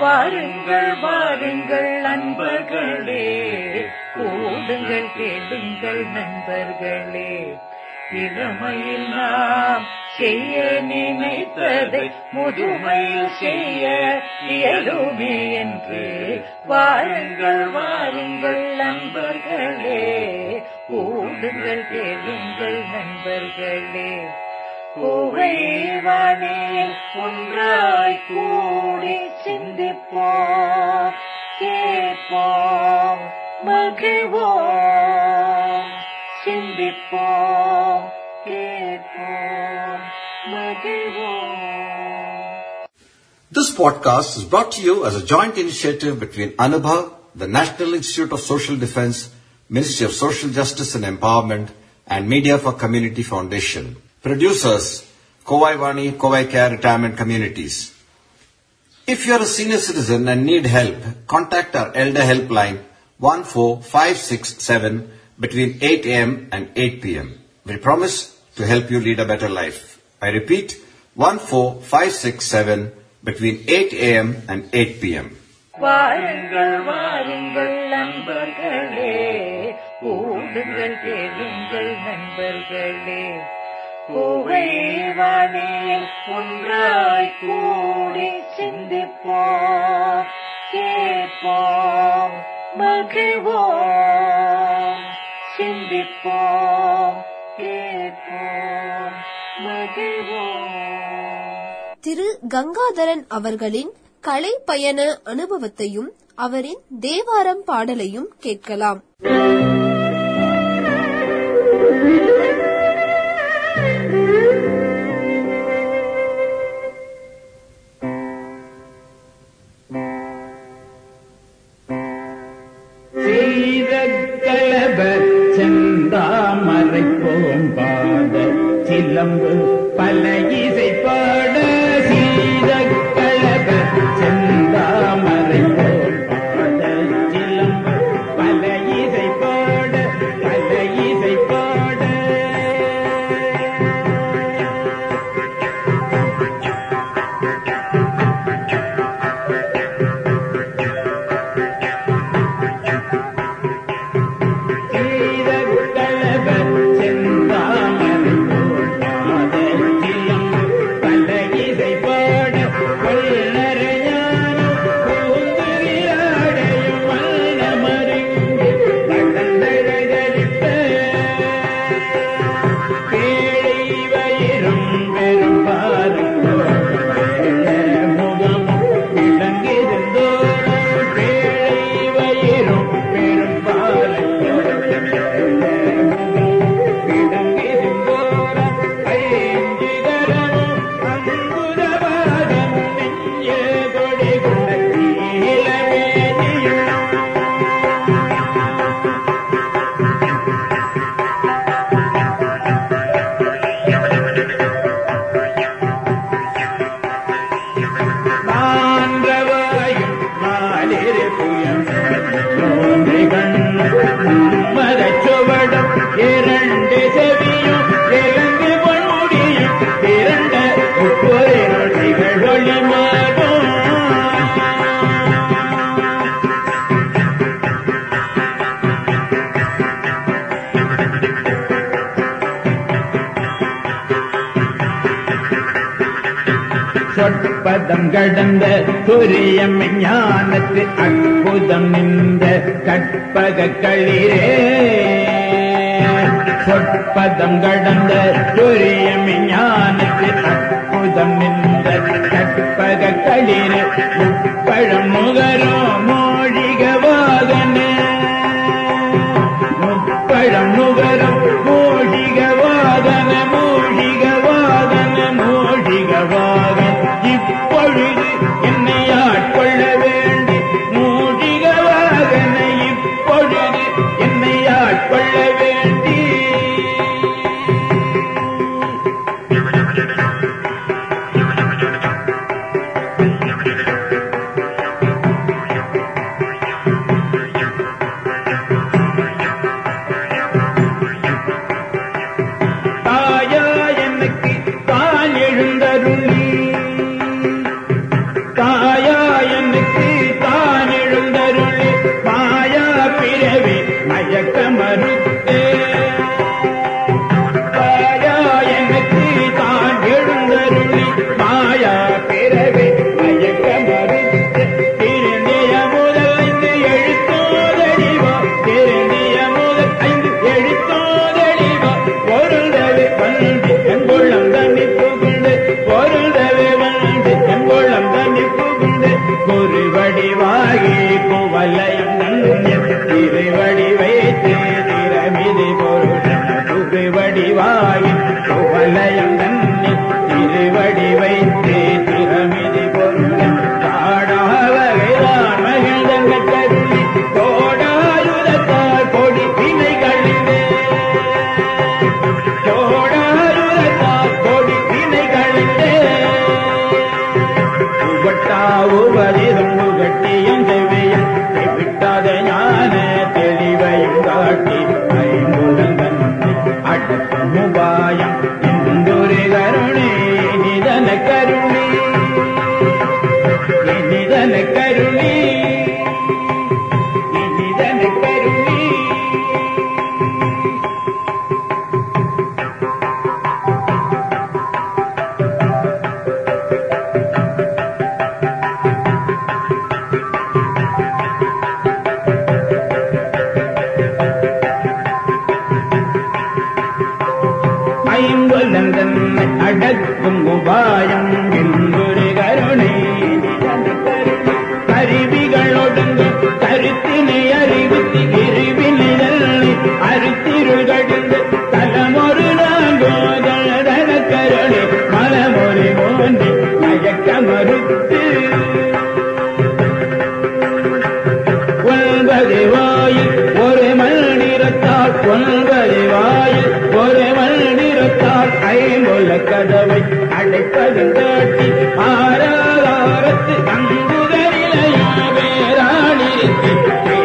வாருங்கள் வாருங்கள் நண்பர்களே. கூடுங்கள் கேளுங்கள் நண்பர்களே. இளமையில் நாம் செய்ய நினைத்ததை முதுமையில் செய்ய இயலுமே என்று. வாருங்கள் வாருங்கள் நண்பர்களே. கூடுங்கள் கேளுங்கள் நண்பர்களே. கோவைவானே ஒன்றாய் கூடி சிந்திப்போம் கேட்போம் மகிழ்வோம் சிந்திப்போம் கேட்போம் மகிழ்வோம் This podcast is brought to you as a joint initiative between Anubha, the National Institute of Social Defense, Ministry of Social Justice and Empowerment, and Media for Community Foundation. Producers, Kovai Vani, Kovai Care Retirement Communities. If you are a senior citizen and need help, contact our Elder Helpline 14567 between 8 a.m. and 8 p.m. We promise to help you lead a better life. I repeat, 14567 between 8 a.m. and 8 p.m. வாருங்கள் வாருங்கள் நண்பர்களே கூடுங்கள் கேளுங்கள் நண்பர்களே கோவைவானே ஒன்றாய் கூடி சிந்திப்போம். கேட்போம் மகிழ்வோம். சிந்திப்போம் கேட்போம் மகிழ்வோம். திரு கங்காதரன் அவர்களின் கலை பயண அனுபவத்தையும் அவரின் தேவாரம் பாடலையும் கேட்கலாம். சிலம்பு பல சொற்பதம் கடந்த துரியம் ஞானத்து அற்புதம் நின்ற கற்பக களிரே. சொற்பதம் கடந்த துரியம் ஞானத்து அற்புதம் நின்ற கற்பக களிரே முப்பழம் முகரோ Thank you.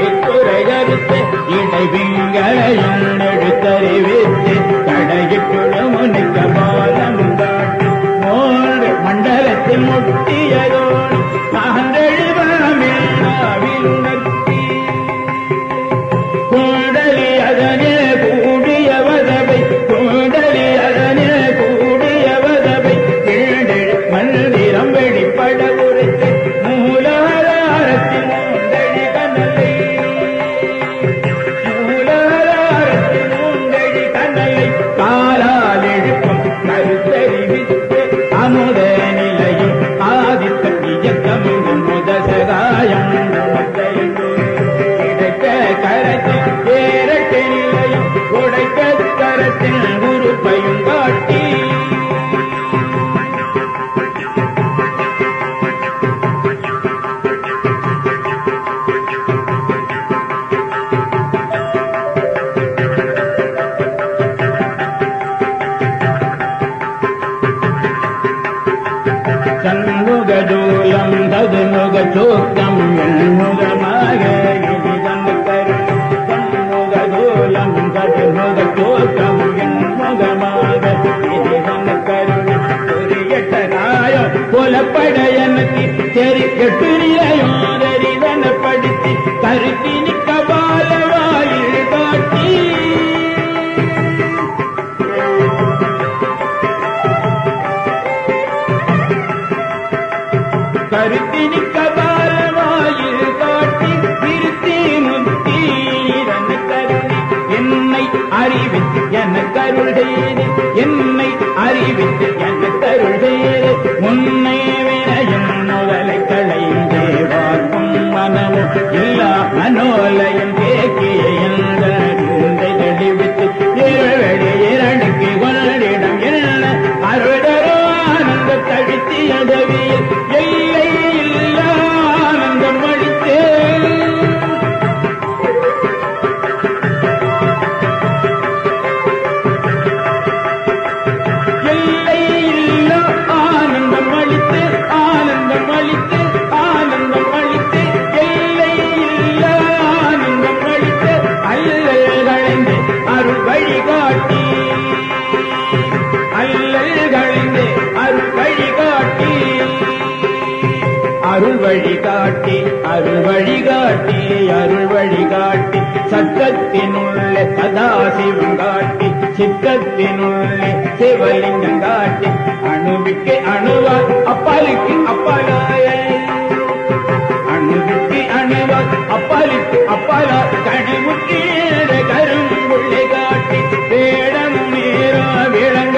கருக்கருத்தெங்குரு பயங்காட்டி சண்முகதூலம் சதுமுக சோக்கம் படையனத்தி சரி கெட்டு நிலையோதரிதன படுத்தி தருப்பினி கபாலவாயில் காட்டி கருத்தினி கபாலவாயில் காட்டி திருத்தி முத்தீரன் கருணி என்னை அறிவித்து என கருள்கிறேன் என்னை அறிவித்து என கருள்கிறேன் உன்னை வானோலயம் வழிகாட்டி அருள் வழிகாட்டி அருள் வழிகாட்டி சத்தத்தினுள்ளே சதாசிவம் காட்டி சித்தத்தினுள்ளே சிவலிங்கம் காட்டி அணுவிக்கு அணுவா அப்பாலுக்கு அப்பாலாய. அணுவிக்கு அணுவால் அப்பாலுக்கு அப்பாலா கணிமுக்கேற கரும்புள்ளை காட்டி வேடம் நேரா விளங்க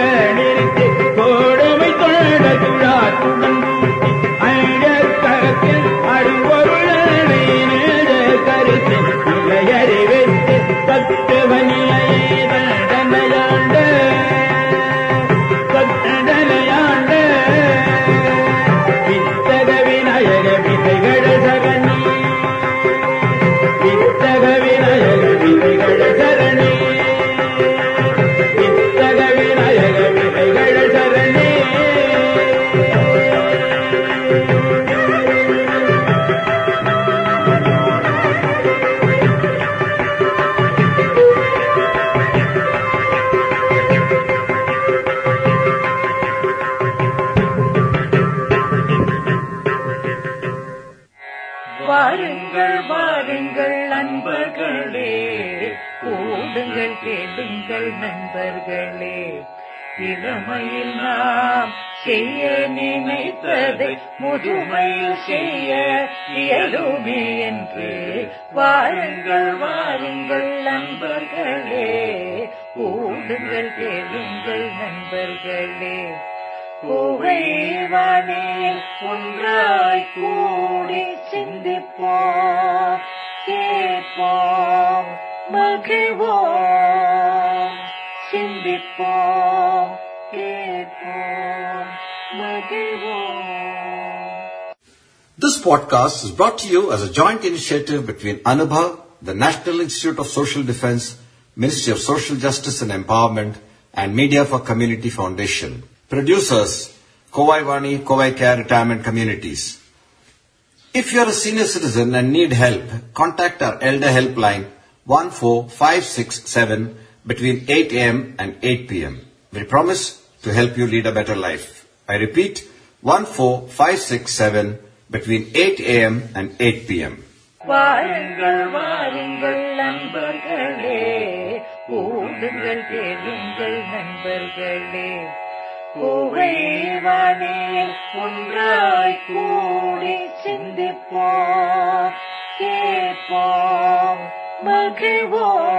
கூடுங்கள் கேளுங்கள் நண்பர்களே. இளமையில் நாம் செய்ய நினைத்ததை முதுமையில் செய்ய இயலுமே என்று வாருங்கள் வாருங்கள் நண்பர்களே. கூடுங்கள் கேளுங்கள் நண்பர்களே. புகைவானே ஒன்றாய் கூடி சிந்திப்போம் கேட்போம். மகிழ்வோம் சிந்திப்போம் கேட்போம் மகிழ்வோம் This podcast is brought to you as a joint initiative between Anubha, the National Institute of Social Defense, Ministry of Social Justice and Empowerment, and Media for Community Foundation. Producers, Kovai Vani, Kovai Care Retirement Communities. If you are a senior citizen and need help, contact our Elder Helpline 14567 between 8 a.m. and 8 p.m. We promise to help you lead a better life. I repeat, 14567 between 8 a.m. and 8 p.m. வாருங்கள் வாருங்கள் நண்பர்களே கூடுங்கள் கேளுங்கள் நண்பர்களே புகைவானே ஒன்றாய் கூடி சிந்திப்போம் கேட்போம் மகிழ்வோம்.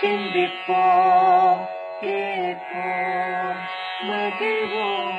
சிந்திப்போம் கேட்போம் மகிழ்வோம்.